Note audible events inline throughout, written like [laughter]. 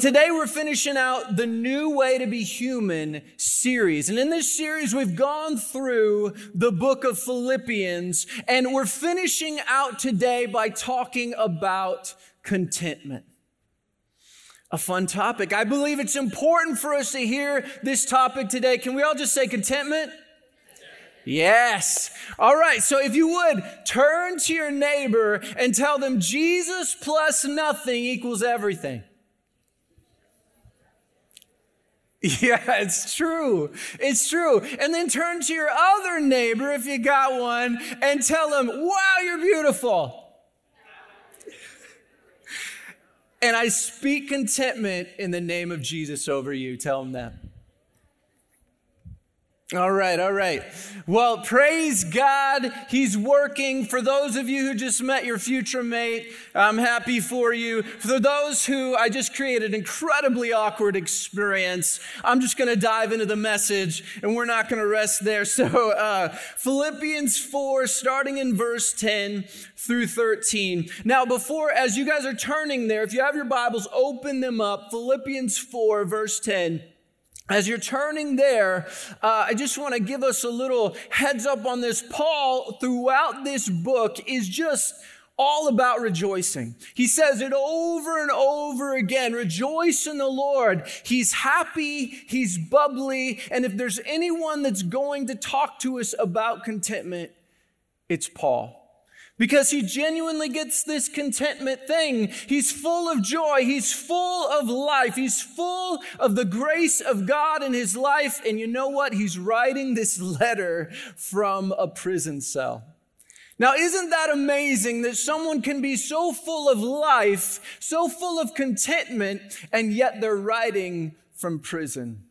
Today we're finishing out the New Way to Be Human series. And in this series, we've gone through the book of Philippians, and we're finishing out today by talking about contentment. A fun topic. I believe it's important for us to hear this topic today. Can we all just say contentment? Yes. All right. So if you would turn to your neighbor and tell them Jesus plus nothing equals everything. [laughs] Yeah, it's true. It's true. And then turn to your other neighbor, if you got one, and tell them, wow, you're beautiful. and I speak contentment in the name of Jesus over you. Tell them that. All right, all right. Well, praise God. He's working. For those of you who just met your future mate, I'm happy for you. For those who I just created an incredibly awkward experience, I'm just going to dive into the message and we're not going to rest there. So, uh, Philippians 4, starting in verse 10 through 13. Now, before, as you guys are turning there, if you have your Bibles, open them up. Philippians 4, verse 10. As you're turning there, uh, I just want to give us a little heads up on this. Paul, throughout this book, is just all about rejoicing. He says it over and over again. Rejoice in the Lord. He's happy. He's bubbly. And if there's anyone that's going to talk to us about contentment, it's Paul because he genuinely gets this contentment thing. He's full of joy. He's full of life. He's full of the grace of God in his life. And you know what? He's writing this [laughs] letter from a prison cell. Now, isn't that amazing that someone can be so full of life, so full of contentment, and yet they're writing from prison?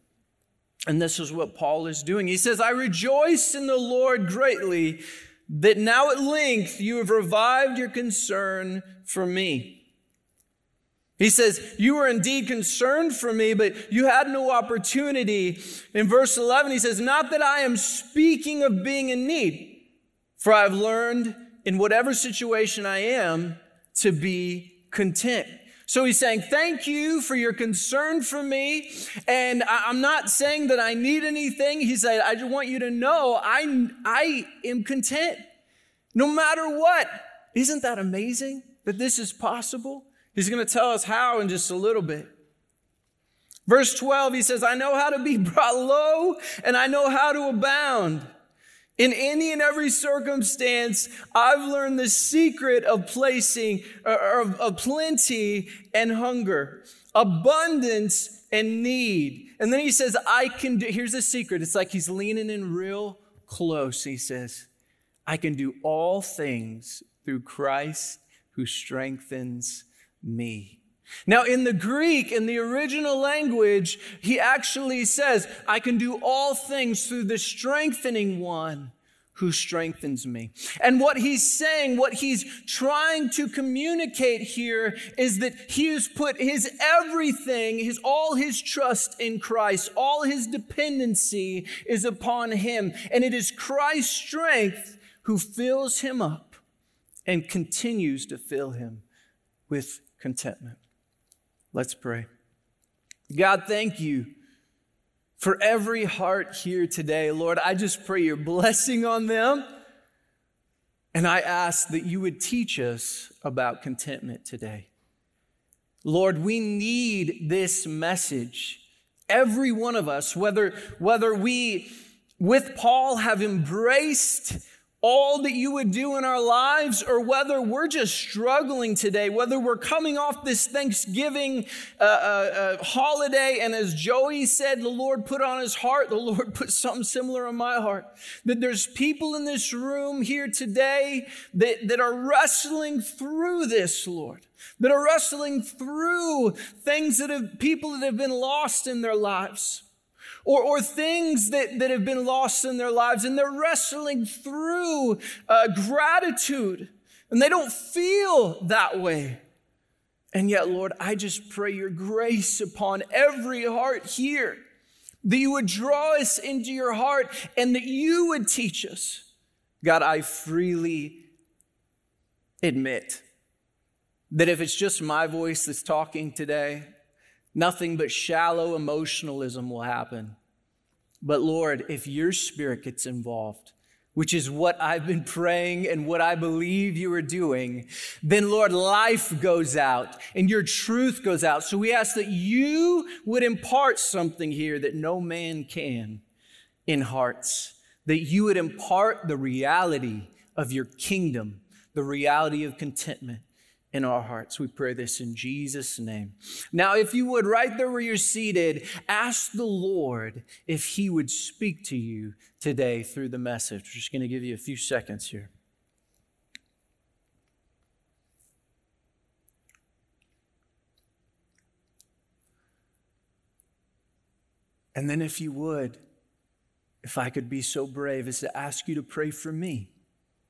And this is what Paul is doing. He says, I rejoice in the Lord greatly that now at length you have revived your concern for me. He says, You were indeed concerned for me, but you had no opportunity. In verse 11, he says, Not that I am speaking of being in need, for I've learned in whatever situation I am to be content. So he's saying, Thank you for your concern for me. And I'm not saying that I need anything. He said, I just want you to know I, I am content no matter what. Isn't that amazing that this is possible? He's going to tell us how in just a little bit. Verse 12, he says, I know how to be [laughs] brought low and I know how to abound. In any and every circumstance, I've learned the secret of placing, of, of plenty and hunger, abundance and need. And then he says, I can do, here's the secret. It's like he's leaning in real close. He says, I can do all things through Christ who strengthens me. Now, in the Greek, in the original language, he actually says, I can do all things through the strengthening one who strengthens me. And what he's saying, what he's trying to communicate here is that he has put his everything, his all his trust in Christ, all his dependency is upon him. And it is Christ's strength who fills him up and continues to fill him with contentment. Let's pray. God, thank you for every heart here today. Lord, I just pray your blessing on them. And I ask that you would teach us about contentment today. Lord, we need this message. Every one of us, whether, whether we, with Paul, have embraced all that you would do in our lives, or whether we're just struggling today, whether we're coming off this Thanksgiving uh, uh, uh, holiday, and as Joey said, the Lord put on his heart, the Lord [laughs] put something similar on my heart. That there's people in this room here today that, that are wrestling through this, Lord that are wrestling through things that have people that have been lost in their lives or, or things that, that have been lost in their lives and they're wrestling through uh, gratitude and they don't feel that way. And yet, Lord, I just pray your grace upon every heart here, that you would draw us into your heart and that you would teach us. God, I freely admit that if it's just my voice that's talking today, Nothing but shallow emotionalism will happen. But Lord, if your spirit gets involved, which is what I've been praying and what I believe you are doing, then Lord, life goes out and your truth goes out. So we ask that you would impart something here that no man can in hearts, that you would impart the reality of your kingdom, the reality of contentment in our hearts. We pray this in Jesus' name. Now, if you would, right there where you're seated, ask the Lord if He would speak to you today through the message. We're just going to give you a few seconds here. And then, if you would, if I could be so brave as to ask you to pray for me,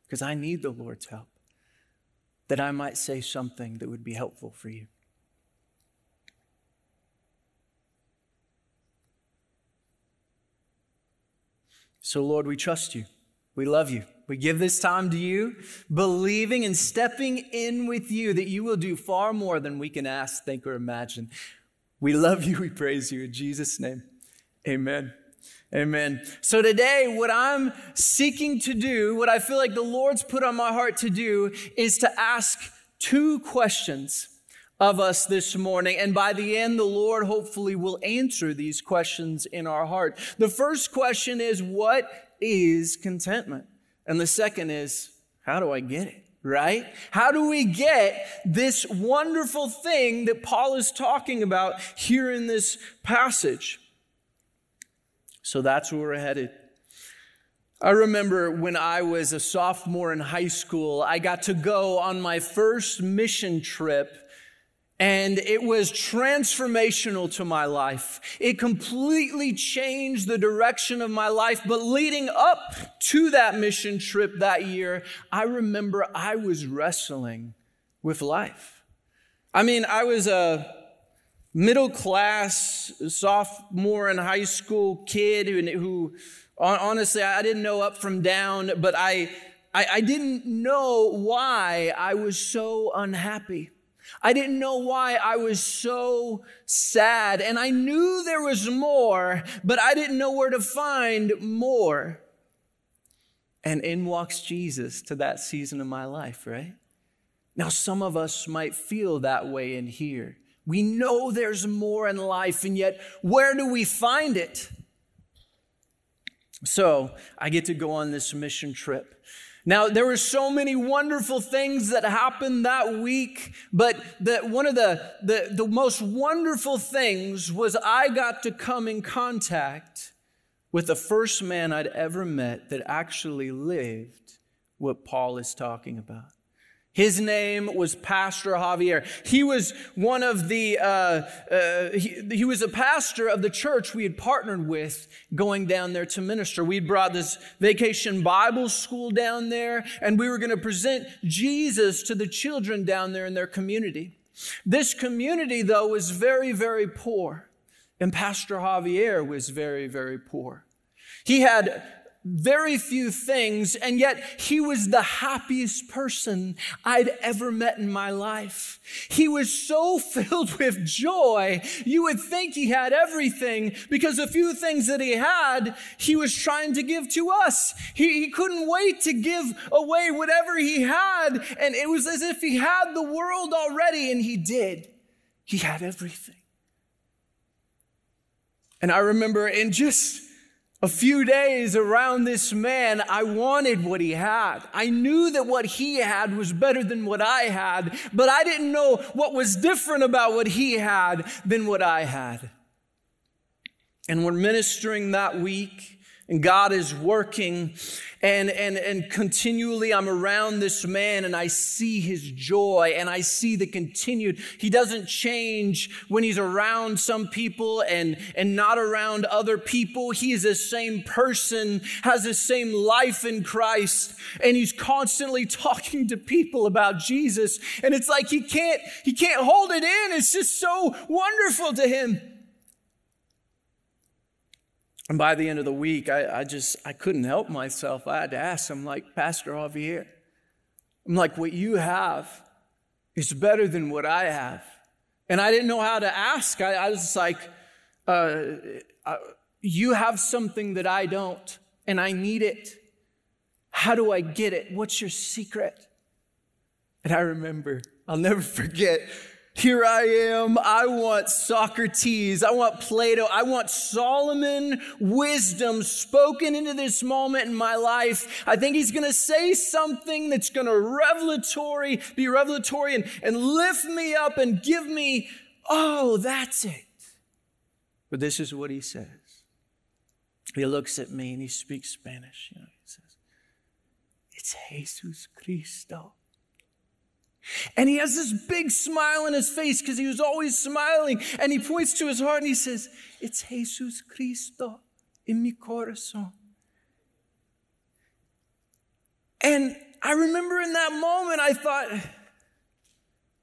because I need the Lord's help that I might say something that would be helpful for you. So, Lord, we trust you. We love you. We give this time to you, believing and stepping in with you that you will do far more than we can ask, think, or imagine. We love you. We praise you. In Jesus' name, amen. Amen. So today, what I'm seeking to do, what I feel like the Lord's put on my heart to do, is to ask two questions of us this morning. And by the end, the Lord hopefully will answer these questions in our heart. The first question is, what is contentment? And the second is, how do I get it? Right? How do we get this wonderful thing that Paul is talking about here in this passage? So that's where we're headed. I remember when I was a sophomore in high school, I got to go on my first mission trip and it was transformational to my life. It completely changed the direction of my life. But leading up to that mission trip that year, I remember I was wrestling with life. I mean, I was a middle class sophomore in high school kid who, who honestly I didn't know up from down, but I, I, I didn't know why I was so unhappy. I didn't know why I was so sad. And I knew there was more, but I didn't know where to find more. And in walks Jesus to that season of my life, right? Now, some of us might feel that way in here. We know there's more in life, and yet where do we find it? So I get to go on this mission trip. Now, there were so many wonderful things that happened that week, but the, one of the, the, the most wonderful things was I got to come in contact with the first man I'd ever met that actually lived what Paul is talking about. His name was Pastor Javier. He was one of the, uh, uh, he, he, was a pastor of the church we had partnered with going down there to minister. We'd brought this vacation Bible school down there, and we were going to present Jesus to the children down there in their community. This community, though, was very, very poor, and Pastor Javier was very, very poor. He had very few things, and yet he was the happiest person I'd ever met in my life. He was so [laughs] filled with joy, you would think he had everything because a few things that he had, he was trying to give to us. He, he couldn't wait to give away whatever he had, and it was as if he had the world already, and he did. He had everything. And I remember in just a few days around this man, I wanted what he had. I knew that what he had was better than what I had, but I didn't know what was different about what he had than what I had. And we're ministering that week, and God is working and, and, and continually I'm around this man and I see his joy and I see the continued. He doesn't change when he's around some people and, and not around other people. He is the same person, has the same life in Christ, and he's constantly talking to people about Jesus. And it's like he can't, he can't hold it in. It's just so wonderful to him. And by the end of the week, I, I just, I couldn't help myself. I had to ask him, like, Pastor Javier, I'm like, what you have is better than what I have. And I didn't know how to ask. I, I was like, uh, uh, You have something that I don't, and I need it. How do I get it? What's your secret? And I remember, I'll never [laughs] forget, here I am. I want Socrates. I want Plato. I want Solomon wisdom spoken into this moment in my life. I think he's going to say something that's going to revelatory, be revelatory and, and lift me up and give me, oh, that's it. But this is what he says. He looks at me and he speaks Spanish. You know, he says, It's Jesus Cristo. And he has this big smile on his face because he was always smiling. And he points to his heart and he says, It's Jesus Cristo in mi corazón. And I remember in that moment, I thought,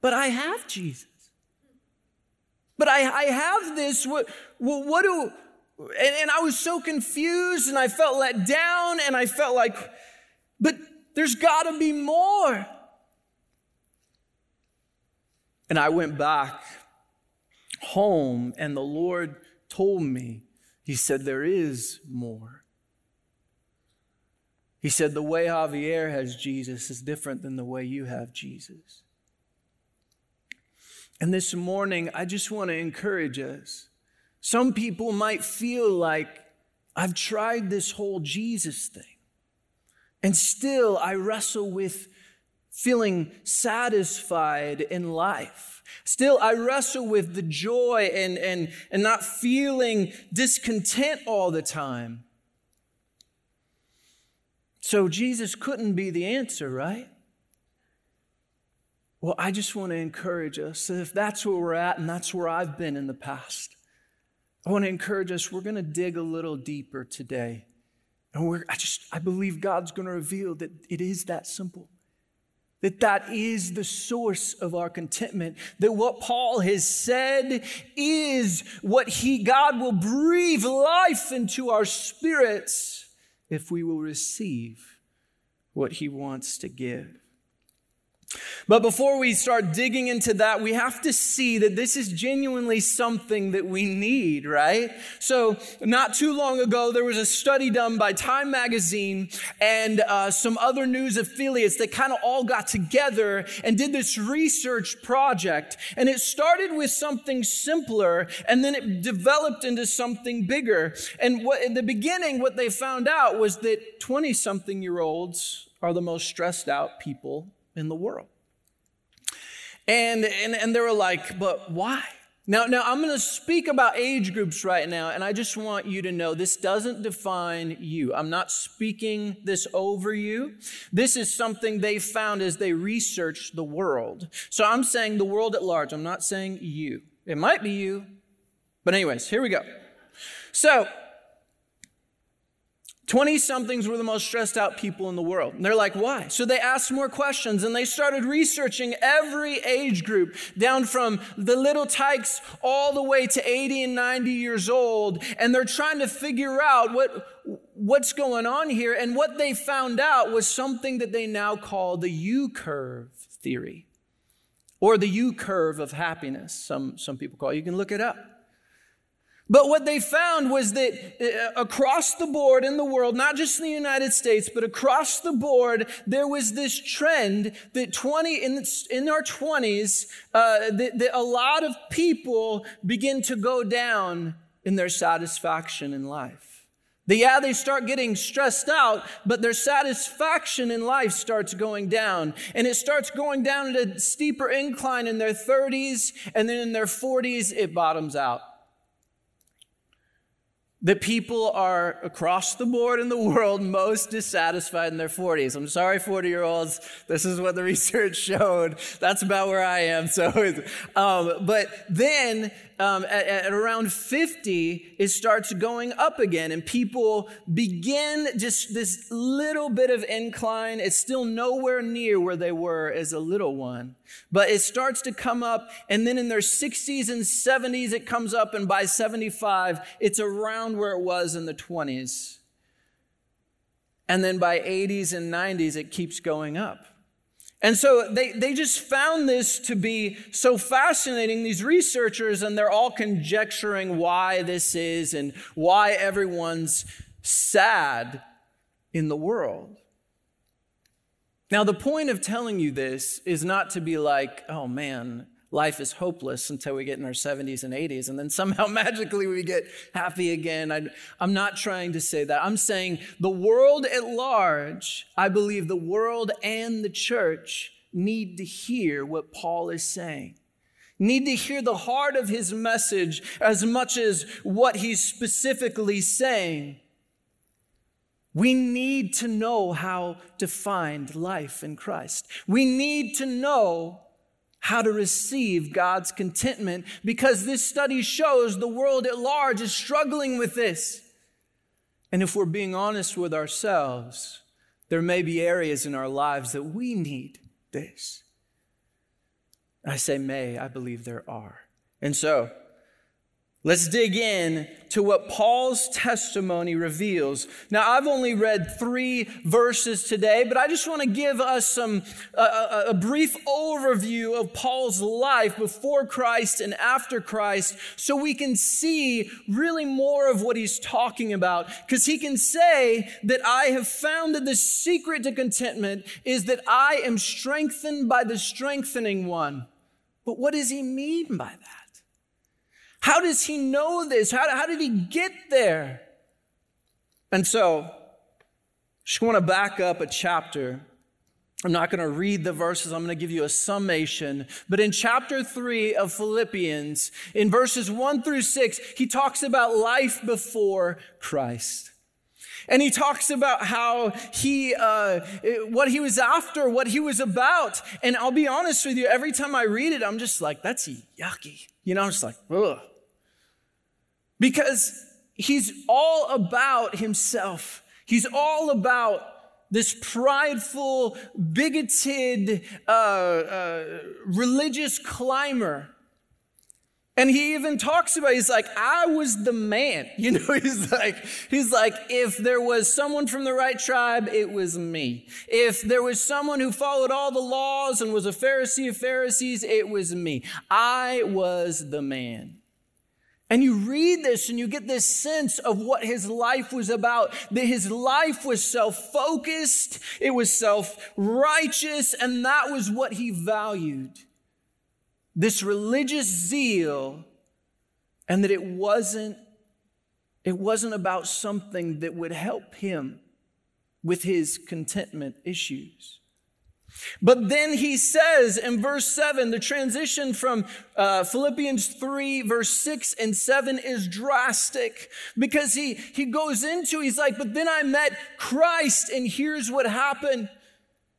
but I have Jesus. But I, I have this. What, what, what do, and, and I was so confused and I felt let down and I felt like, but there's got to be more. And I went back home, and the Lord told me, He said, There is more. He said, The way Javier has Jesus is different than the way you have Jesus. And this morning, I just want to encourage us. Some people might feel like, I've tried this whole Jesus thing, and still I wrestle with feeling satisfied in life. Still, I wrestle with the joy and, and, and not feeling discontent all the time. So, Jesus couldn't be the answer, right? Well, I just want to encourage us that if that's where we're at and that's where I've been in the past, I want to encourage us, we're going to dig a little deeper today. And we're, I just, I believe God's going to reveal that it is that simple that that is the source of our contentment that what paul has said is what he god will breathe life into our spirits if we will receive what he wants to give but before we start digging into that, we have to see that this is genuinely something that we need, right? So, not too long ago, there was a study done by Time Magazine and uh, some other news affiliates that kind of all got together and did this research project. And it started with something simpler and then it developed into something bigger. And what, in the beginning, what they found out was that 20 something year olds are the most stressed out people in the world. And, and, and they were like, but why? Now, now I'm going to speak about age groups right now, and I just want you to know this doesn't define you. I'm not speaking this over you. This is something they found as they researched the world. So I'm saying the world at large. I'm not saying you. It might be you. But, anyways, here we go. So, 20 somethings were the most stressed out people in the world. And they're like, why? So they asked more questions and they started researching every age group down from the little tykes all the way to 80 and 90 years old. And they're trying to figure out what, what's going on here. And what they found out was something that they now call the U curve theory or the U curve of happiness. Some, some people call it. You can look it up. But what they found was that uh, across the board in the world, not just in the United States, but across the board, there was this trend that 20, in, in our 20s, uh, that, that a lot of people begin to go down in their satisfaction in life. That, yeah, they start getting stressed out, but their satisfaction in life starts going down. And it starts going down at a steeper incline in their 30s, and then in their 40s, it bottoms out that people are across the board in the world most dissatisfied in their 40s. I'm sorry, 40 year olds. This is what the [laughs] research showed. That's about where I am. So, um, but then um, at, at, around 50, it starts going up again, and people begin just this little bit of incline. It's still nowhere near where they were as a little one, but it starts to come up, and then in their 60s and 70s, it comes up, and by 75, it's around where it was in the 20s. And then by 80s and 90s, it keeps going up. And so they, they just found this to be so fascinating, these researchers, and they're all conjecturing why this is and why everyone's sad in the world. Now, the point of telling you this is not to be like, oh man, life is hopeless until we get in our 70s and 80s, and then somehow [laughs] magically we get happy again. I, am not trying to say that. I'm saying the world at large, I believe the world and the church need to hear what Paul is saying. Need to hear the heart of his message as much as what he's specifically saying. We need to know how to find life in Christ. We need to know how to receive God's contentment because this study shows the world at large is struggling with this. And if we're being honest with ourselves, there may be areas in our lives that we need this. I say may, I believe there are. And so, Let's dig in to what Paul's testimony reveals. Now, I've only read three verses today, but I just want to give us some a, brief overview of Paul's life before Christ and after Christ, so we can see really more of what he's talking about. Because he can say that I have found that the secret to contentment is that I am strengthened by the strengthening one. But what does he mean by that? How does he know this? How, how did he get there? And so, just want to back up a chapter. I'm not going to read the verses, I'm going to give you a summation. But in chapter 3 of Philippians, in verses 1 through 6, he talks about life before Christ. And he talks about how he, uh, what he was after, what he was about. And I'll be honest with you, every time I read it, I'm just like, that's yucky. You know, I'm just like, ugh. Because he's all about himself. He's all about this prideful, bigoted, uh, uh, religious climber. And he even talks about, he's like, I was the man. [laughs] You know, he's like, he's like, if there was someone from the right tribe, it was me. If there was someone who followed all the laws and was a Pharisee of Pharisees, it was me. I was the man. And you read this and you get this sense of what his life was about. That his life was self focused, it was self righteous, and that was what he valued. This religious zeal, and that it wasn't, it wasn't about something that would help him with his contentment issues. But then he says in verse 7, the transition from uh, Philippians 3, verse 6 and 7 is drastic because he, he goes into, he's like, but then I met Christ and here's what happened.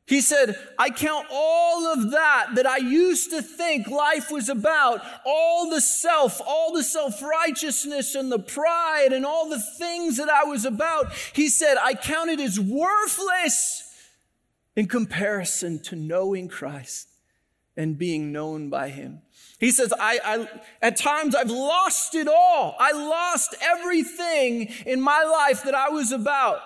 He said, I count all of that that I used to think life was about, all the self, all the self righteousness and the pride and all the things that I was about. He said, I count it as worthless in comparison to knowing Christ and being known by Him. He says, I, I, at times I've lost it all. I lost everything in my life that I was about.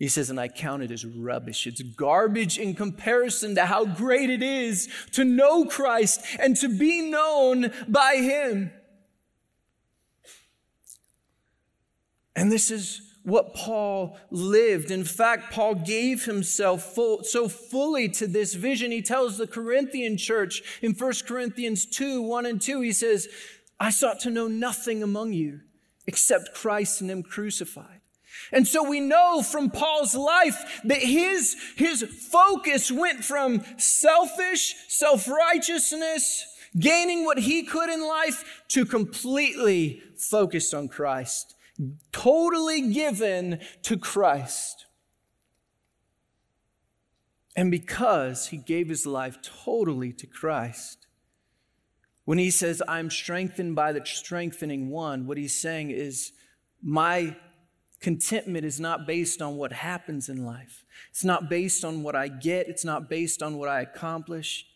He says, and I count it as rubbish. It's garbage in comparison to how great it is to know Christ and to be known by Him. And this is what Paul lived. In fact, Paul gave himself full, so fully to this vision. He tells the Corinthian church in 1 Corinthians 2 1 and 2, he says, I sought to know nothing among you except Christ and Him crucified. And so we know from Paul's life that his, his focus went from selfish, self righteousness, gaining what he could in life, to completely focused on Christ totally given to Christ. And because he gave his life totally to Christ, when he says, I'm strengthened by the strengthening one, what he's saying is, my contentment is not based on what happens in life. It's not based on what I get. It's not based on what I accomplish.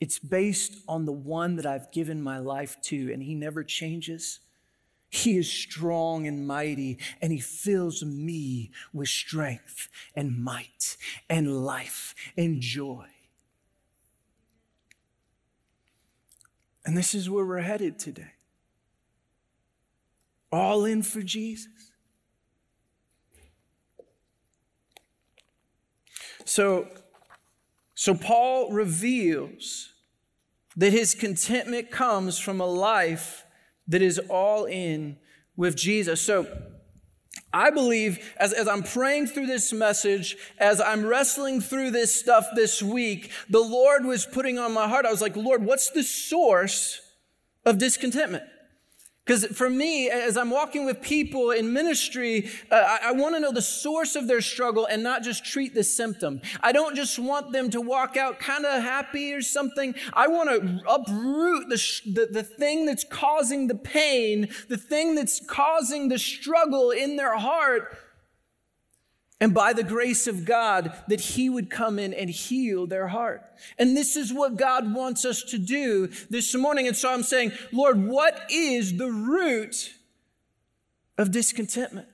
It's based on the one that I've given my life to, and he never changes. He is strong and mighty, and He fills me with strength and might and life and joy. And this is where we're headed today. All in for Jesus. So, so Paul reveals that his contentment comes from a life that is all in with Jesus. So I believe as, as I'm praying through this message, as I'm wrestling through this stuff this week, the Lord was putting on my heart, I was like, Lord, what's the source of discontentment? Because for me, as I'm walking with people in ministry, uh, I, I want to know the source of their struggle and not just treat the symptom. I don't just want them to walk out kind of happy or something. I want to uproot the, the, the thing that's causing the pain, the thing that's causing the struggle in their heart and by the grace of God, that He would come in and heal their heart. And this is what God wants us to do this morning. And so I'm saying, Lord, what is the root of discontentment?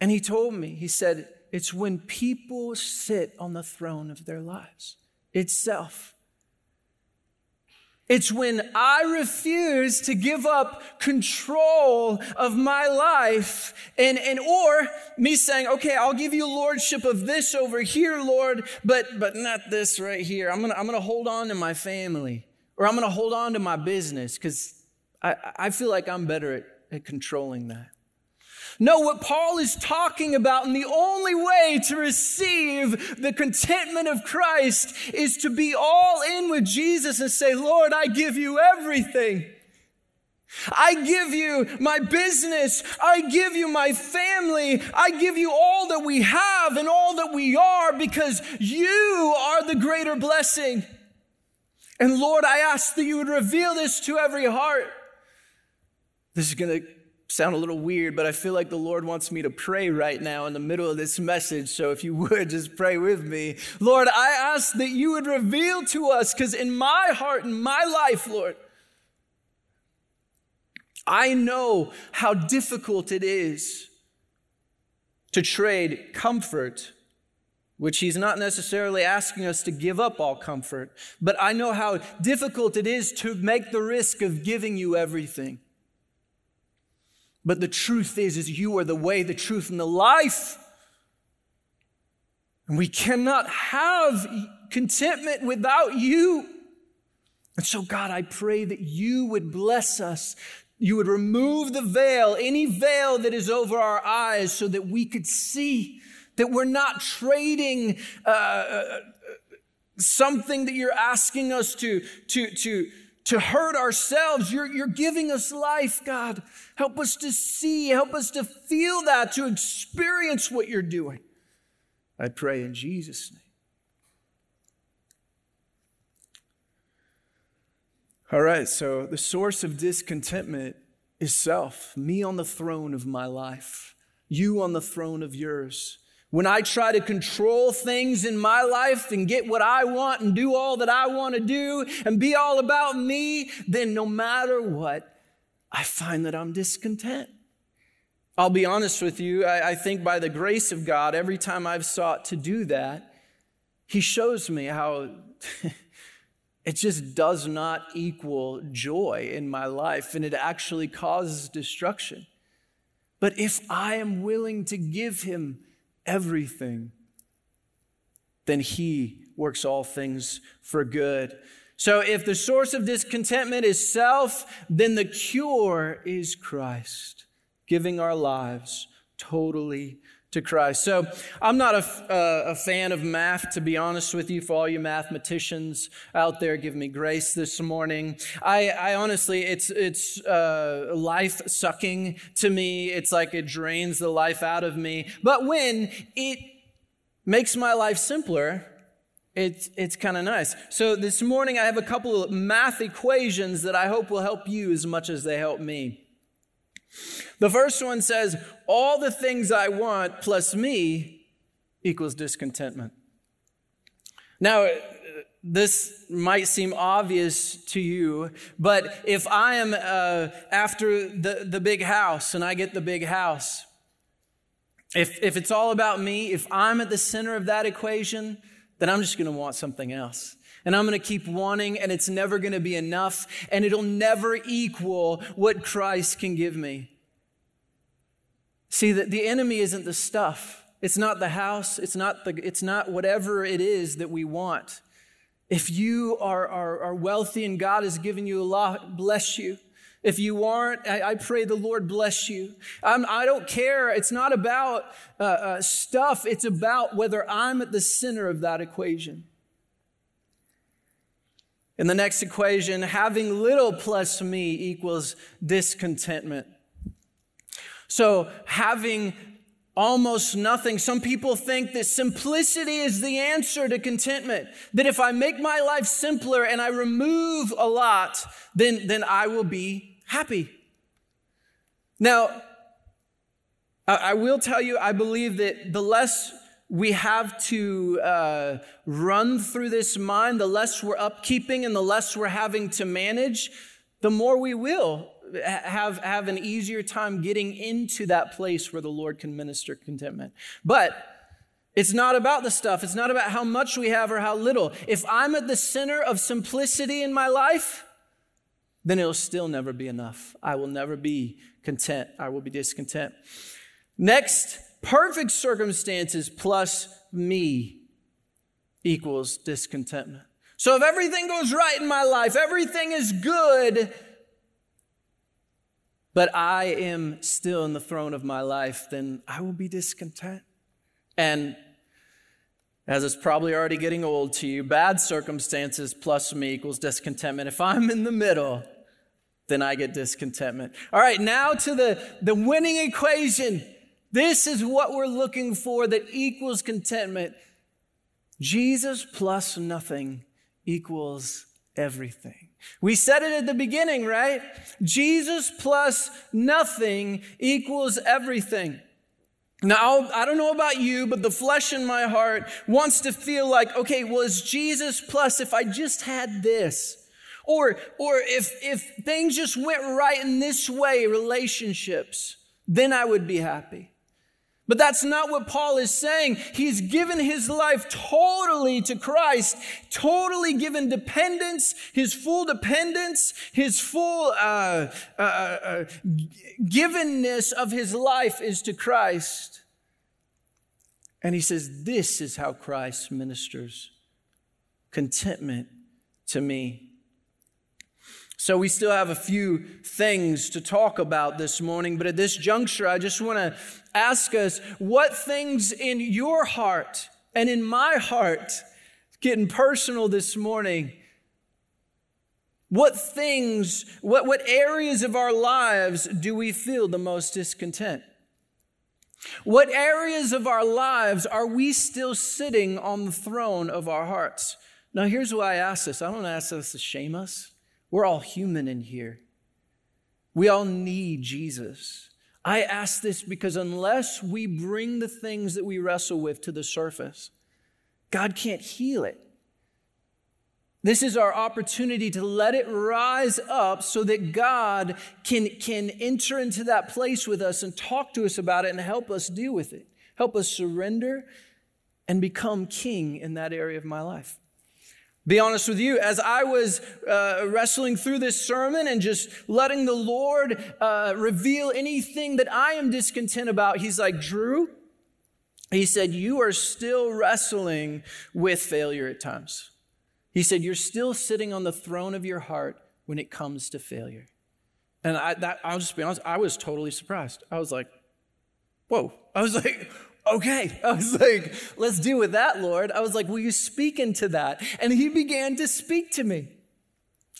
And He told me, He said, it's when people sit on the throne of their lives itself. It's when I refuse to give up control of my life and, and, or me saying, okay, I'll give you lordship of this over here, Lord, but, but not this right here. I'm to, I'm to hold on to my family or I'm to hold on to my business because I, I feel like I'm better at, at controlling that. No, what Paul is talking about, and the only way to receive the contentment of Christ is to be all in with Jesus and say, Lord, I give you everything. I give you my business. I give you my family. I give you all that we have and all that we are because you are the greater blessing. And Lord, I ask that you would reveal this to every heart. This is going to sound a little weird, but I feel like the Lord wants me to pray right now in the middle of this message. So if you [laughs] would just pray with me. Lord, I ask that you would reveal to us, because in my heart, in my life, Lord, I know how difficult it is to trade comfort, which He's not necessarily asking us to give up all comfort, but I know how difficult it is to make the risk of giving you everything. But the truth is, is you are the way, the truth, and the life. And we cannot have contentment without you. And so, God, I pray that you would bless us. You would remove the veil, any veil that is over our eyes, so that we could see that we're not trading uh, uh something that you're asking us to, to, to, to hurt ourselves. You're, you're giving us life, God. Help us to see, help us to feel that, to experience what you're doing. I pray in Jesus' name. All right, so the source of discontentment is self, me on the throne of my life, you on the throne of yours. When I try to control things in my life and get what I want and do all that I want to do and be all about me, then no matter what, I find that I'm discontent. I'll be honest with you, I, I, think by the grace of God, every time I've sought to do that, He shows me how [laughs] it just does not equal joy in my life and it actually causes destruction. But if I am willing to give Him everything, then He works all things for good. So if the source of discontentment is self, then the cure is Christ, giving our lives totally to Christ. So I'm not a, uh, a, fan of math, to be honest with you. For all you mathematicians out there, give me grace this morning. I, I honestly, it's it's uh, life sucking to me. It's like it drains the life out of me. But when it makes my life simpler, it's, it's kind of nice. So this morning I have a couple of math equations that I hope will help you as much as they help me. The first one says, all the things I want plus me equals discontentment. Now, this might seem obvious to you, but if I am uh, after the, the big house and I get the big house, if, if it's all about me, if I'm at the center of that equation, then I'm just going to want something else. And I'm going to keep wanting, and it's never going to be enough, and it'll never equal what Christ can give me. See, that the enemy isn't the stuff. It's not the house. It's not, the, it's not whatever it is that we want. If you are, are, are wealthy and God has given you a lot, bless you. If you aren't, I, I pray the Lord bless you. I'm, I do not care. It's not about uh, uh, stuff, it's about whether I'm at the center of that equation. In the next equation, having little plus me equals discontentment. So, having almost nothing. Some people think that simplicity is the answer to contentment. That if I make my life simpler and I remove a lot, then, then I will be happy. Now, I will tell you, I believe that the less we have to uh, run through this mind, the less we're upkeeping and the less we're having to manage, the more we will have, have an easier time getting into that place where the Lord can minister contentment. But it's not about the stuff. It's not about how much we have or how little. If I'm at the center of simplicity in my life, then it'll still never be enough. I will never be content. I will be discontent. Next, perfect circumstances plus me equals discontentment. So if everything goes right in my life, everything is good, but I am still in the throne of my life, then I will be discontent. And as it's probably already getting old to you, bad circumstances plus me equals discontentment. If I'm in the middle, then I get discontentment. All right, now to the, the winning equation. This is what we're looking for that equals contentment. Jesus plus nothing equals everything. We said it at the beginning, right? Jesus plus nothing equals everything. Now, I don't know about you, but the flesh in my heart wants to feel like, okay, was Jesus plus if I just had this? Or, or if, if things just went right in this way, relationships, then I would be happy. But that's not what Paul is saying. He's given his life totally to Christ, totally given dependence, his full dependence, his full uh, uh, uh, givenness of his life is to Christ. And he says, This is how Christ ministers contentment to me. So, we still have a few things to talk about this morning, but at this juncture, I just want to ask us what things in your heart and in my heart, getting personal this morning, what things, what, what areas of our lives do we feel the most discontent? What areas of our lives are we still sitting on the throne of our hearts? Now, here's why I ask this I don't ask this to shame us. We're all human in here. We all need Jesus. I ask this because unless we bring the things that we wrestle with to the surface, God can't heal it. This is our opportunity to let it rise up so that God can, can enter into that place with us and talk to us about it and help us deal with it, help us surrender and become king in that area of my life. Be honest with you, as I was uh, wrestling through this sermon and just letting the Lord uh, reveal anything that I am discontent about, He's like, Drew, He said, You are still wrestling with failure at times. He said, You're still sitting on the throne of your heart when it comes to failure. And I, that, I'll just be honest, I was totally surprised. I was like, Whoa. I was like, okay. I was like, let's deal with that, Lord. I was like, will you speak into that? And he began to speak to me.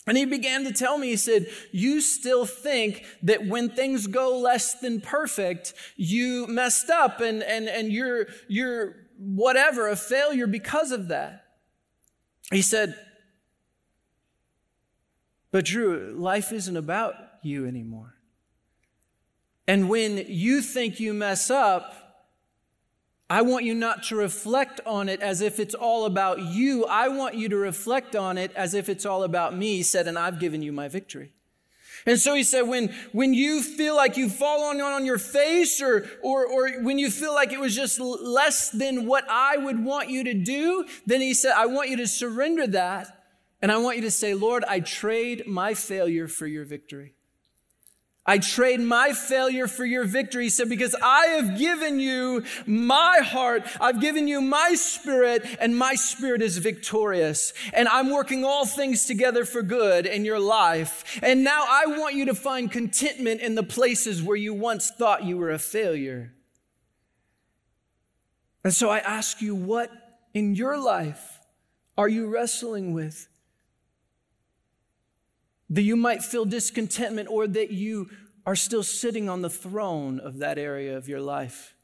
And he began to tell me, he said, You still think that when things go less than perfect, you messed up and, and, and you're, you're whatever, a failure because of that. He said, But Drew, life isn't about you anymore. And when you think you mess up, I want you not to reflect on it as if it's all about you. I want you to reflect on it as if it's all about me, he said, and I've given you my victory. And so he said, when, when you feel like you've fallen on your face or, or, or when you feel like it was just less than what I would want you to do, then he said, I want you to surrender that. And I want you to say, Lord, I trade my failure for your victory. I trade my failure for your victory. He said, because I have given you my heart. I've given you my spirit and my spirit is victorious. And I'm working all things together for good in your life. And now I want you to find contentment in the places where you once thought you were a failure. And so I ask you, what in your life are you wrestling with? That you might feel discontentment or that you are still sitting on the throne of that area of your life.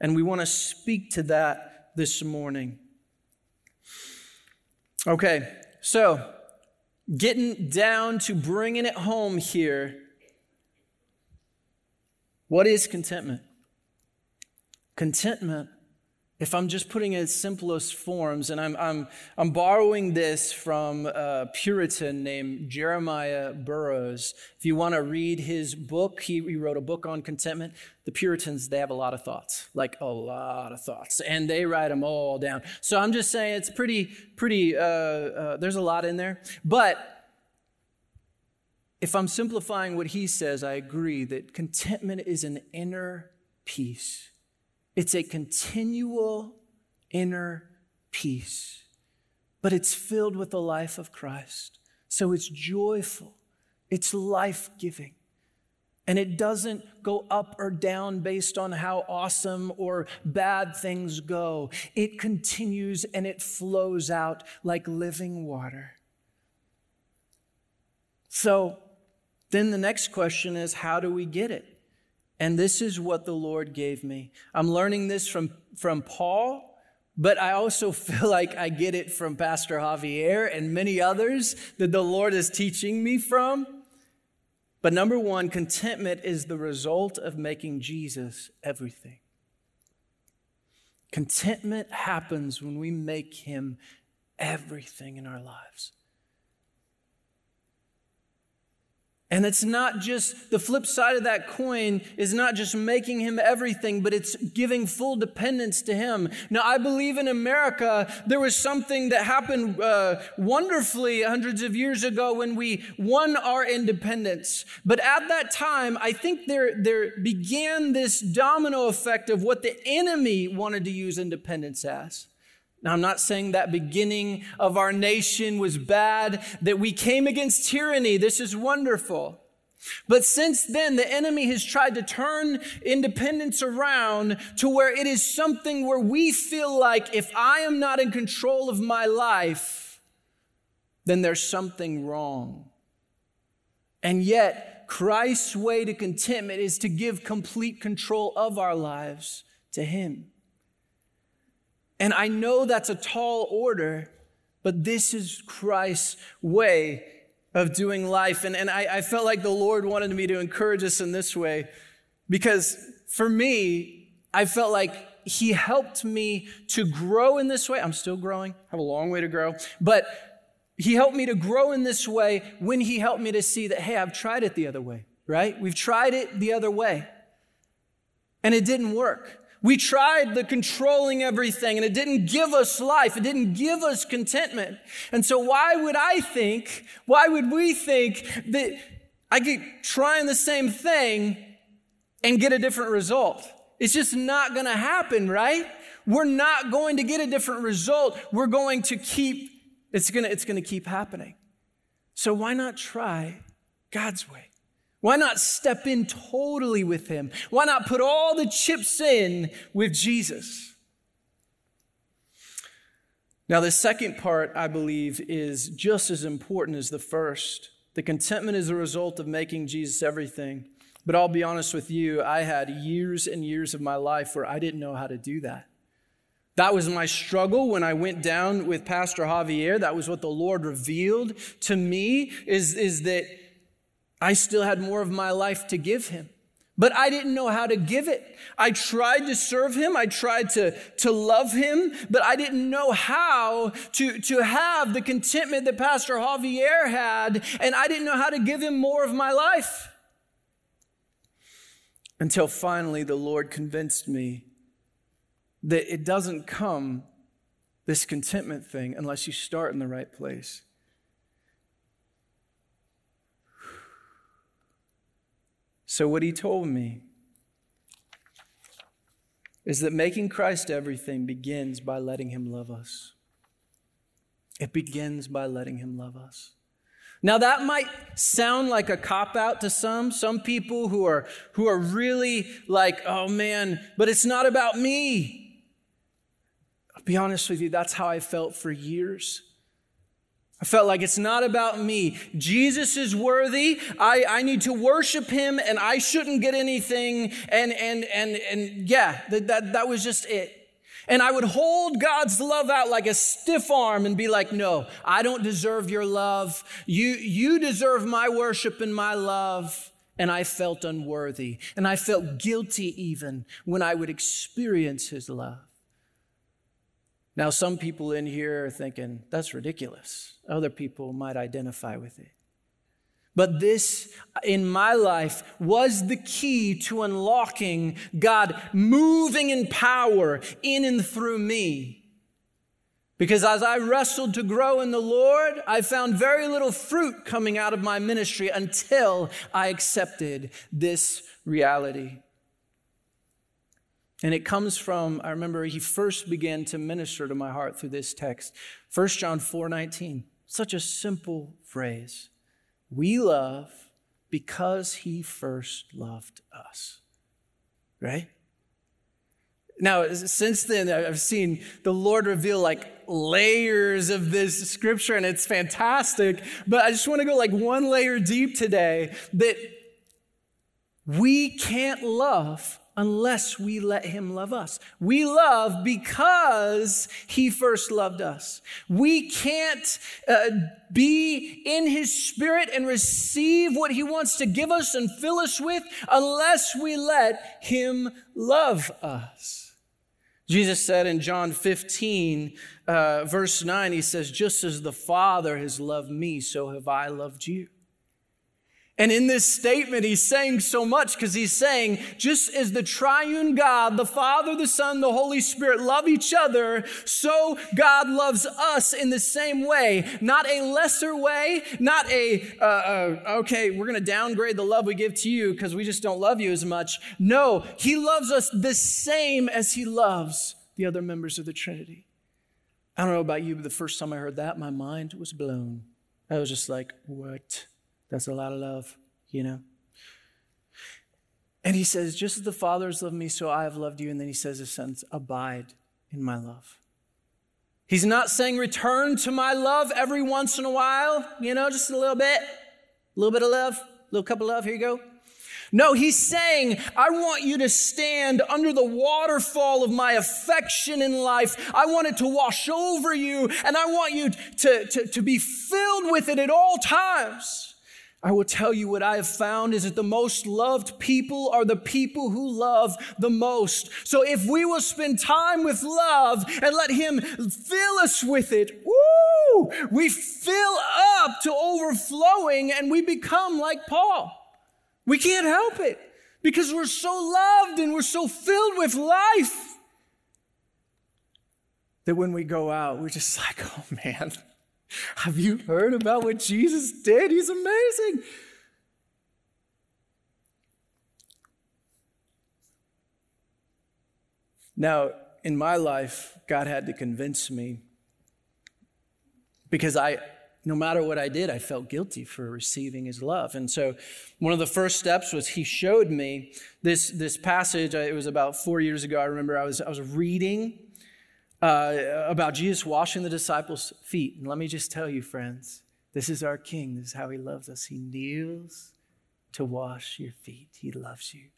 And we want to speak to that this morning. Okay, so getting down to bringing it home here. What is contentment? Contentment if I'm just putting it in simplest forms, and I'm, I'm, I'm borrowing this from a Puritan named Jeremiah Burroughs. If you want to read his book, he, he wrote a book on contentment. The Puritans, they have a lot of thoughts, like a lot of thoughts, and they write them all down. So I'm just saying it's pretty, pretty, uh, uh, there's a lot in there. But if I'm simplifying what he says, I agree that contentment is an inner peace it's a continual inner peace, but it's filled with the life of Christ. So it's joyful, it's life giving. And it doesn't go up or down based on how awesome or bad things go. It continues and it flows out like living water. So then the next question is how do we get it? And this is what the Lord gave me. I'm learning this from, from Paul, but I also [laughs] feel like I get it from Pastor Javier and many others that the Lord is teaching me from. But number one, contentment is the result of making Jesus everything. Contentment happens when we make him everything in our lives. And it's not just the flip side of that coin is not just making him everything, but it's giving full dependence to him. Now, I believe in America, there was something that happened uh, wonderfully hundreds of years ago when we won our independence. But at that time, I think there, there began this domino effect of what the enemy wanted to use independence as. Now, I'm not saying that beginning of our nation was bad, that we came against tyranny. This is wonderful. But since then, the enemy has tried to turn independence around to where it is something where we feel like if I am not in control of my life, then there's something wrong. And yet, Christ's way to contentment is to give complete control of our lives to Him. And I know that's a tall order, but this is Christ's way of doing life. And, and I, I felt like the Lord wanted me to encourage us in this way because for me, I felt like He helped me to grow in this way. I'm still growing, I have a long way to grow, but He helped me to grow in this way when He helped me to see that, hey, I've tried it the other way, right? We've tried it the other way, and it didn't work. We tried the controlling everything and it didn't give us life. It didn't give us contentment. And so why would I think, why would we think that I keep trying the same thing and get a different result? It's just not going to happen, right? We're not going to get a different result. We're going to keep, it's going to, it's going to keep happening. So why not try God's way? Why not step in totally with him? Why not put all the chips in with Jesus? Now, the second part, I believe, is just as important as the first. The contentment is a result of making Jesus everything. But I'll be honest with you, I had years and years of my life where I didn't know how to do that. That was my struggle when I went down with Pastor Javier. That was what the Lord revealed to me is, is that I still had more of my life to give him. but I didn't know how to give it. I tried to serve him. I tried to, to love him, but I didn't know how to, to have the contentment that Pastor Javier had, and I didn't know how to give him more of my life. Until finally the Lord convinced me that it doesn't come, this contentment thing, unless you start in the right place. So, what he told me is that making Christ everything begins by letting him love us. It begins by letting him love us. Now that might sound like a cop out to some, some people who are who are really like, "Oh man, but it's not about me." I'll be honest with you, that's how I felt for years. I felt like it's not about me. Jesus is worthy. I, I need to worship him and I shouldn't get anything. And, and, and, and yeah, that, that, that was just it. And I would hold God's love out like a stiff arm and be like, no, I don't deserve your love. You, you deserve my worship and my love. And I felt unworthy. And I felt guilty even when I would experience his love. Now, some people in here are thinking, that's ridiculous. Other people might identify with it. But this, in my life, was the key to unlocking God moving in power in and through me. Because as I wrestled to grow in the Lord, I found very little fruit coming out of my ministry until I accepted this reality. And it comes from, I remember he first began to minister to my heart through this text. 1 John 4 19. Such a simple phrase. We love because he first loved us. Right? Now, since then, I've seen the Lord reveal like layers of this scripture, and it's fantastic. But I just want to go like one layer deep today that we can't love unless we let him love us. We love because he first loved us. We can't uh, be in his spirit and receive what he wants to give us and fill us with unless we let him love us. Jesus said in John 15, uh, verse 9, he says, Just as the Father has loved me, so have I loved you. And in this statement, he's saying so much because he's saying, just as the triune God, the Father, the Son, the Holy Spirit love each other, so God loves us in the same way. Not a lesser way, not a, uh, uh, okay, we're going to downgrade the love we give to you because we just don't love you as much. No, he loves us the same as he loves the other members of the Trinity. I don't know about you, but the first time I heard that, my mind was blown. I was just like, what? That's a lot of love, you know? And he says, Just as the Father has loved me, so I have loved you. And then he says, His sons, abide in my love. He's not saying return to my love every once in a while, you know, just a little bit, a little bit of love, a little cup of love, here you go. No, he's saying, I want you to stand under the waterfall of my affection in life. I want it to wash over you, and I want you to, to, to be filled with it at all times. I will tell you what I have found is that the most loved people are the people who love the most. So if we will spend time with love and let Him fill us with it, woo, we fill up to overflowing and we become like Paul. We can't help it because we're so loved and we're so filled with life that when we go out, we're just [laughs] like, oh man. [laughs] Have you heard about what Jesus did? He's amazing. Now, in my life, God had to convince me because I, no matter what I did, I felt guilty for receiving his love. And so one of the first steps was he showed me this, this passage. It was about four years ago. I remember I was, I was reading uh, about Jesus washing the disciples' feet. And let me just tell you, friends, this is our King. This is how he loves us. He kneels to wash your feet. He loves you.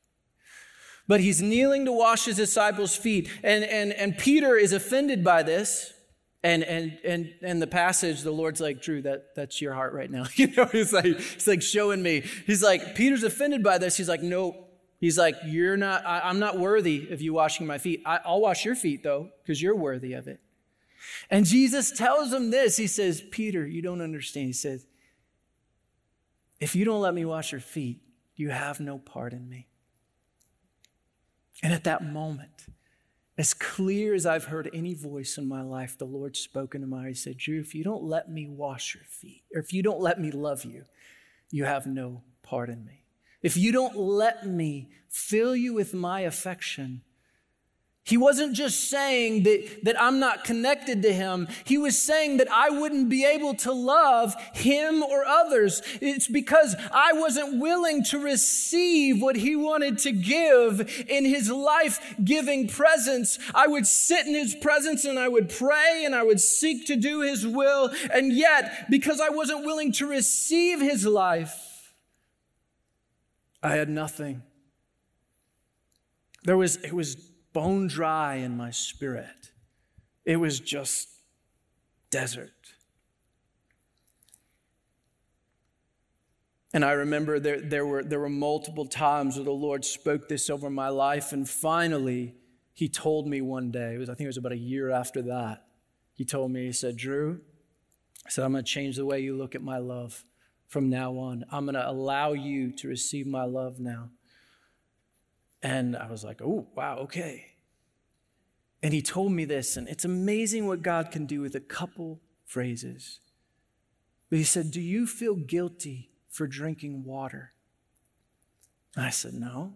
But he's kneeling to wash his disciples' feet. And, and, and Peter is offended by this. And, and, and, and the passage, the Lord's like, Drew, that, that's your heart right now. [laughs] you know, he's like, he's like showing me. He's like, Peter's offended by this. He's like, no, He's like, You're not, I, am not worthy of you washing my feet. I, I'll wash your feet though, because you're worthy of it. And Jesus tells him this. He says, Peter, you don't understand. He says, If you don't let me wash your feet, you have no part in me. And at that moment, as clear as I've heard any voice in my life, the Lord spoke into my heart. He said, Drew, if you don't let me wash your feet, or if you don't let me love you, you have no part in me. If you don't let me fill you with my affection, he wasn't just saying that, that I'm not connected to him. He was saying that I wouldn't be able to love him or others. It's because I wasn't willing to receive what he wanted to give in his life giving presence. I would sit in his presence and I would pray and I would seek to do his will. And yet, because I wasn't willing to receive his life, I had nothing. There was, it was bone dry in my spirit. It was just desert. And I remember there, there, were, there were multiple times where the Lord spoke this over my life. And finally, He told me one day, it was, I think it was about a year after that, He told me, He said, Drew, I said, I'm going to change the way you look at my love from now on. I'm going to allow you to receive my love now. And I was like, oh, wow, okay. And he told me this, and it's amazing what God can do with a couple phrases. But he said, Do you feel guilty for drinking water? And I said, No.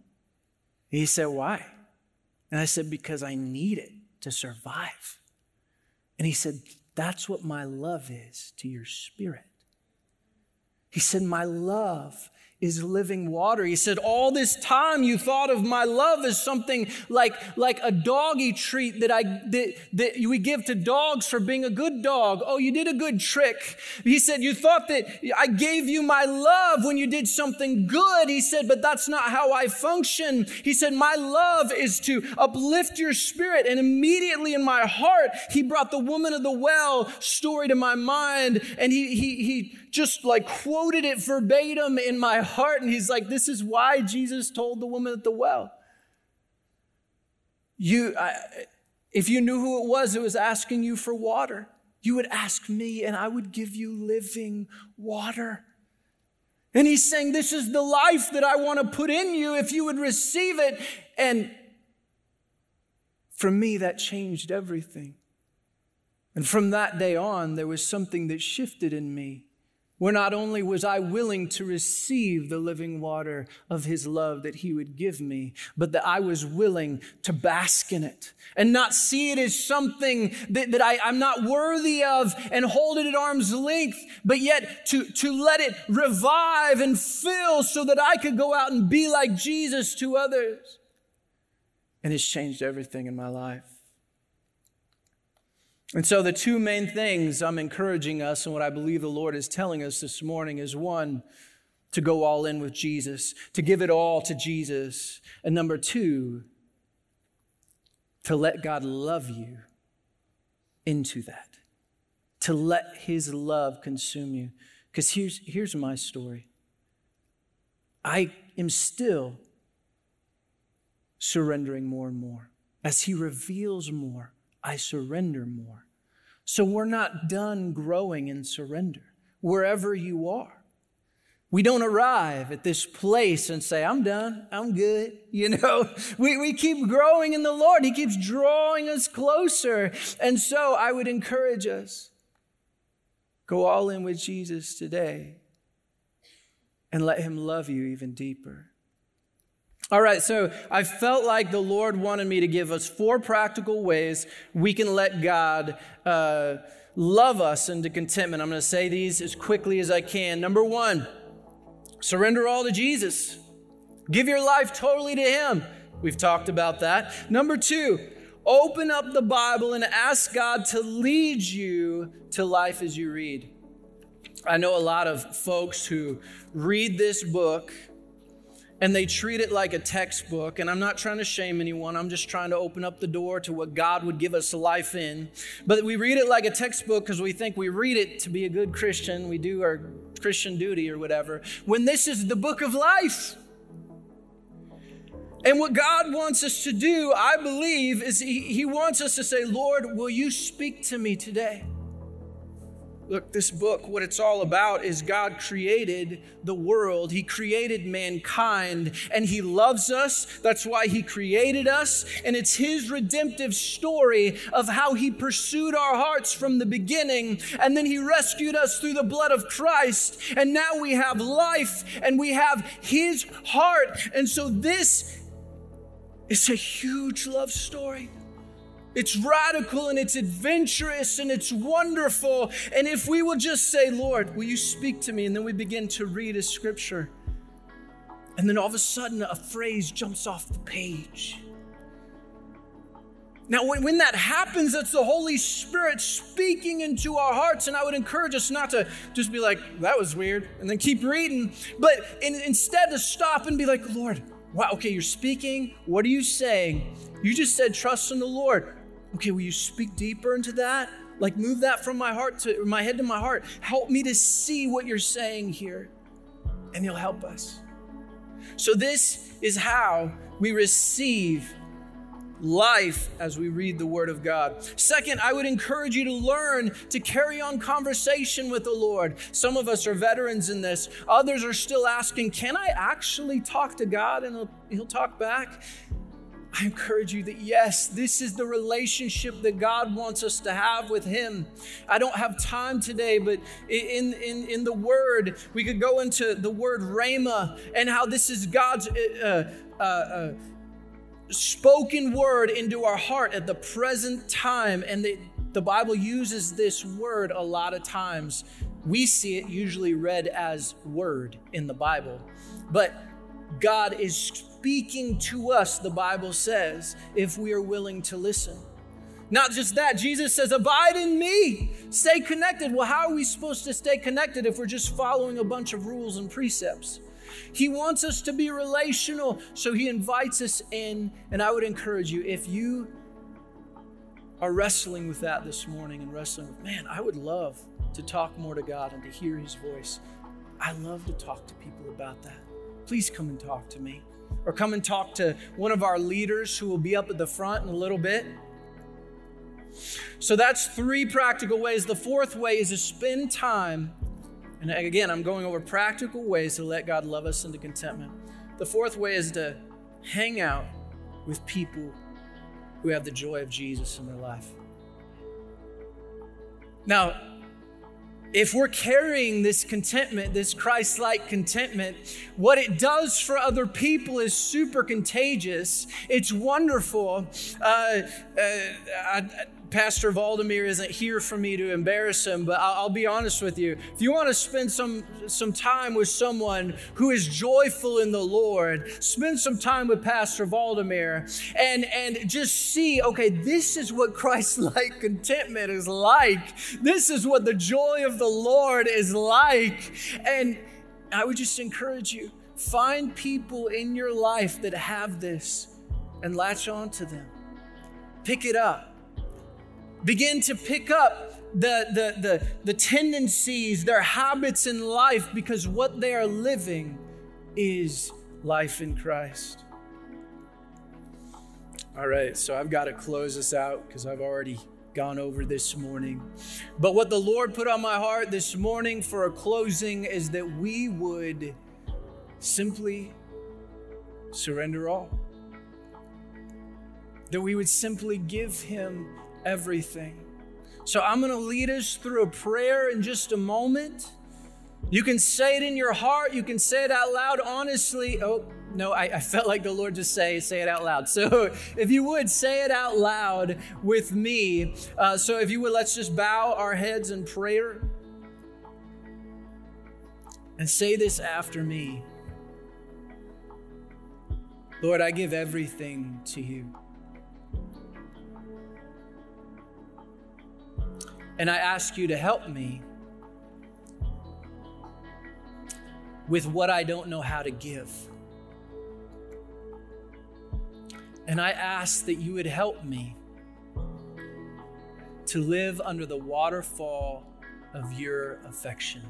he said, Why? And I said, Because I need it to survive. And he said, That's what my love is to your spirit. He said, My love is living water. He said, All this time you thought of my love as something like, like a doggy treat that, I, that, that we give to dogs for being a good dog. Oh, you did a good trick. He said, You thought that I gave you my love when you did something good. He said, But that's not how I function. He said, My love is to uplift your spirit. And immediately in my heart, he brought the woman of the well story to my mind. And he, he, he just like quoted it verbatim in my heart. And he's like, This is why Jesus told the woman at the well. You, I, if you knew who it was that was asking you for water, you would ask me and I would give you living water. And he's saying, This is the life that I want to put in you if you would receive it. And for me, that changed everything. And from that day on, there was something that shifted in me where not only was I willing to receive the living water of his love that he would give me, but that I was willing to bask in it and not see it as something that, that I, I'm not worthy of and hold it at arm's length, but yet to, to let it revive and fill so that I could go out and be like Jesus to others. And it's changed everything in my life. And so, the two main things I'm encouraging us, and what I believe the Lord is telling us this morning is one, to go all in with Jesus, to give it all to Jesus. And number two, to let God love you into that, to let His love consume you. Because here's, here's my story I am still surrendering more and more. As He reveals more, I surrender more. So we're not done growing in surrender wherever you are. We don't arrive at this place and say, I'm done, I'm good. [laughs] You know, we, we keep growing in the Lord. He keeps drawing us closer. And so I would encourage us go all in with Jesus today and let Him love you even deeper. All right, so I felt like the Lord wanted me to give us four practical ways we can let God uh, love us into contentment. I'm going to say these as quickly as I can. Number one, surrender all to Jesus, give your life totally to Him. We've talked about that. Number two, open up the Bible and ask God to lead you to life as you read. I know a lot of folks who read this book and they treat it like a textbook. And I'm not trying to shame anyone, I'm just trying to open up the door to what God would give us a life in. But we read it like a textbook because we think we read it to be a good Christian, we do our Christian duty or whatever, when this is the book of life. And what God wants us to do, I believe, is He, he wants us to say, Lord, will you speak to me today? Look, this book, what it's all about is God created the world. He created mankind and He loves us. That's why He created us. And it's His redemptive story of how He pursued our hearts from the beginning. And then He rescued us through the blood of Christ. And now we have life and we have His heart. And so this is a huge love story. It's radical and it's adventurous and it's wonderful. And if we will just say, Lord, will you speak to me? And then we begin to read a scripture. And then all of a sudden, a phrase jumps off the page. Now, when, when that happens, that's the Holy Spirit speaking into our hearts. And I would encourage us not to just be like, that was weird, and then keep reading, but in, instead to stop and be like, Lord, wow, okay, you're speaking. What are you saying? You just said, trust in the Lord. Okay, will you speak deeper into that? Like move that from my heart to my head to my heart. Help me to see what you're saying here. And you'll help us. So this is how we receive life as we read the Word of God. Second, I would encourage you to learn to carry on conversation with the Lord. Some of us are veterans in this, others are still asking, Can I actually talk to God and He'll, he'll talk back? I encourage you that yes, this is the relationship that God wants us to have with Him. I don't have time today, but in, in, in the Word, we could go into the word Rhema and how this is God's uh, uh, uh, spoken word into our heart at the present time. And the, the Bible uses this word a lot of times. We see it usually read as word in the Bible, but God is speaking to us, the Bible says, if we are willing to listen. Not just that, Jesus says, Abide in me, stay connected. Well, how are we supposed to stay connected if we're just following a bunch of rules and precepts? He wants us to be relational, so He invites us in. And I would encourage you, if you are wrestling with that this morning and wrestling with, man, I would love to talk more to God and to hear His voice. I love to talk to people about that. Please come and talk to me or come and talk to one of our leaders who will be up at the front in a little bit. So that's three practical ways. The fourth way is to spend time. And again, I'm going over practical ways to let God love us into contentment. The fourth way is to hang out with people who have the joy of Jesus in their life. Now, if we're carrying this contentment, this Christ like contentment, what it does for other people is super contagious. It's wonderful. Uh, uh, I, Pastor Valdemir isn't here for me to embarrass him, but I'll, be honest with you. If you want to spend some, some time with someone who is joyful in the Lord, spend some time with Pastor Valdemir and, and just see, okay, this is what Christ like [laughs] contentment is like. This is what the joy of the Lord is like. And I would just encourage you find people in your life that have this and latch on to them. Pick it up begin to pick up the, the, the, the tendencies, their habits in life, because what they are living is life in Christ. All right, so I've got to close this out because I've already gone over this morning. But what the Lord put on my heart this morning for a closing is that we would simply surrender all. That we would simply give Him everything. So I'm going to lead us through a prayer in just a moment. You can say it in your heart, you can say it out loud honestly. Oh, no, I, I, felt like the Lord just say, say it out loud. [laughs] So if you would, say it out loud with me. Uh, so if you would, let's just bow our heads in prayer and say this after me. Lord, I give everything to you. And I ask you to help me with what I don't know how to give. And I ask that you would help me to live under the waterfall of your affection.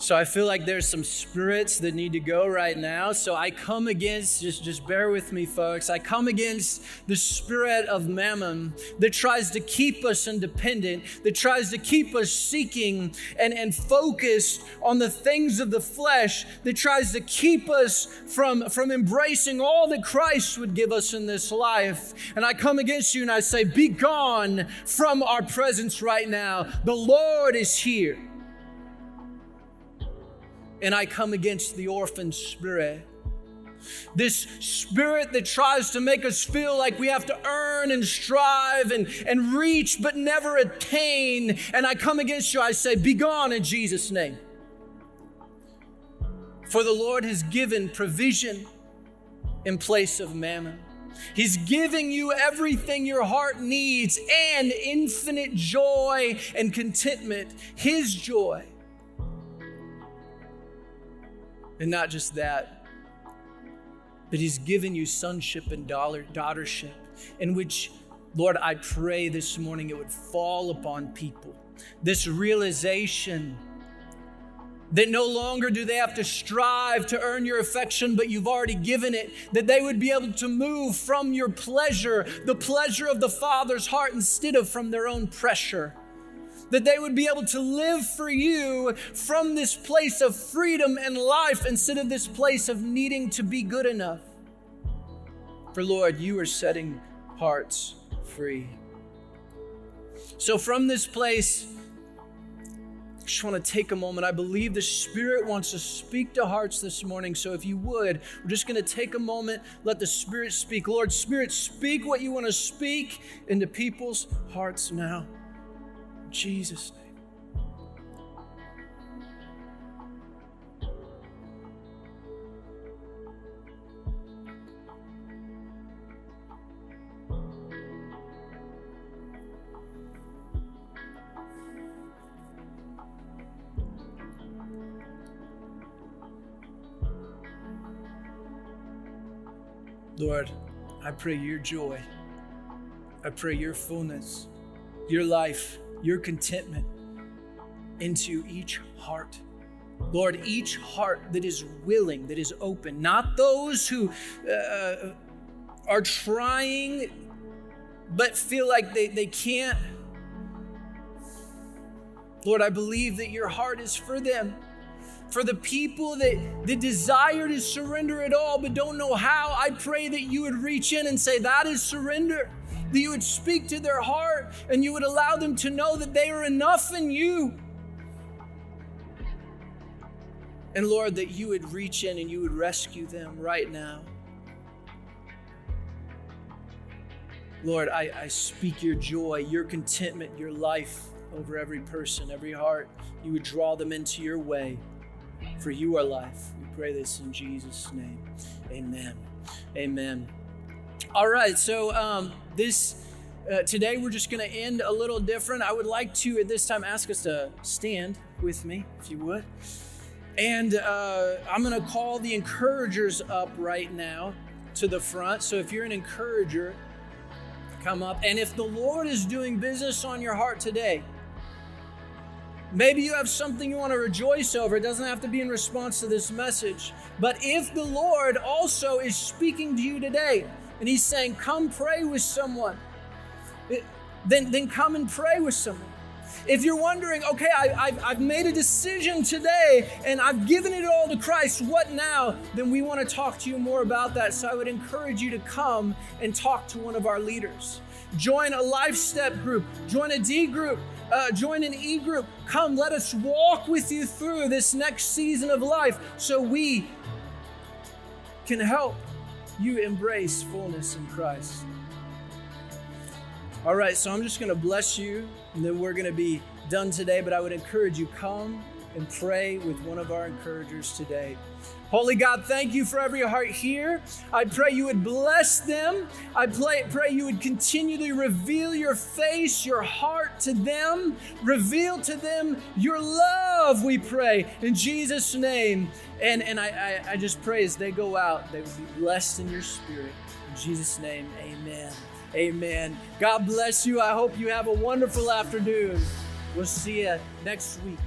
So I feel like there's some spirits that need to go right now. So I come against, just, just bear with me, folks. I come against the spirit of mammon that tries to keep us independent, that tries to keep us seeking and, and focused on the things of the flesh, that tries to keep us from, from embracing all that Christ would give us in this life. And I come against you and I say, Be gone from our presence right now. The Lord is here and I come against the orphan spirit. This spirit that tries to make us feel like we have to earn and strive and, and reach but never attain. And I come against you, I say, Be gone in Jesus' name. For the Lord has given provision in place of mammon. He's giving you everything your heart needs and infinite joy and contentment, His joy and not just that, but He's given you sonship and daughtership, in which, Lord, I pray this morning it would fall upon people. This realization that no longer do they have to strive to earn your affection, but you've already given it, that they would be able to move from your pleasure, the pleasure of the Father's heart, instead of from their own pressure that they would be able to live for you from this place of freedom and life instead of this place of needing to be good enough. For Lord, you are setting hearts free. So, from this place, I just want to take a moment. I believe the Spirit wants to speak to hearts this morning. So, if you would, we're just going to take a moment, let the Spirit speak. Lord, Spirit, speak what you want to speak into people's hearts now. Jesus' name. Lord, I pray your joy. I pray your fullness, your life your contentment into each heart. Lord, each heart that is willing, that is open, not those who uh, are trying but feel like they, they can't. Lord, I believe that your heart is for them. For the people that, that desire to surrender it all but don't know how, I pray that you would reach in and say, That is surrender that you would speak to their heart and you would allow them to know that they are enough in you. And Lord, that you would reach in and you would rescue them right now. Lord, I, I speak your joy, your contentment, your life over every person, every heart. You would draw them into your way, for you are life. We pray this in Jesus' name. Amen. Amen. All right, so um, this uh, today we're just going to end a little different. I would like to at this time ask us to stand with me, if you would. And uh, I'm going to call the encouragers up right now to the front. So if you're an encourager, come up. And if the Lord is doing business on your heart today, Maybe you have something you want to rejoice over. It doesn't have to be in response to this message. But if the Lord also is speaking to you today, and he's saying, Come pray with someone. then, then come and pray with someone. If you're wondering, okay, I, have I've made a decision today and I've given it all to Christ, what now? Then we want to talk to you more about that. So I would encourage you to come and talk to one of our leaders. Join a Life Step group, join a D group, uh, join an E group. Come, let us walk with you through this next season of life so we can help you embrace fullness in Christ. All right, so I'm just going to bless you, and then we're going to be done today. But I would encourage you come and pray with one of our encouragers today. Holy God, thank you for every heart here. I pray you would bless them. I pray, pray you would continually reveal your face, your heart to them. Reveal to them your love, we pray, in Jesus' name. And, and I, I, I just pray as they go out, they would be blessed in your spirit. In Jesus' name, amen. Amen. God bless you. I hope you have a wonderful afternoon. We'll see you next week.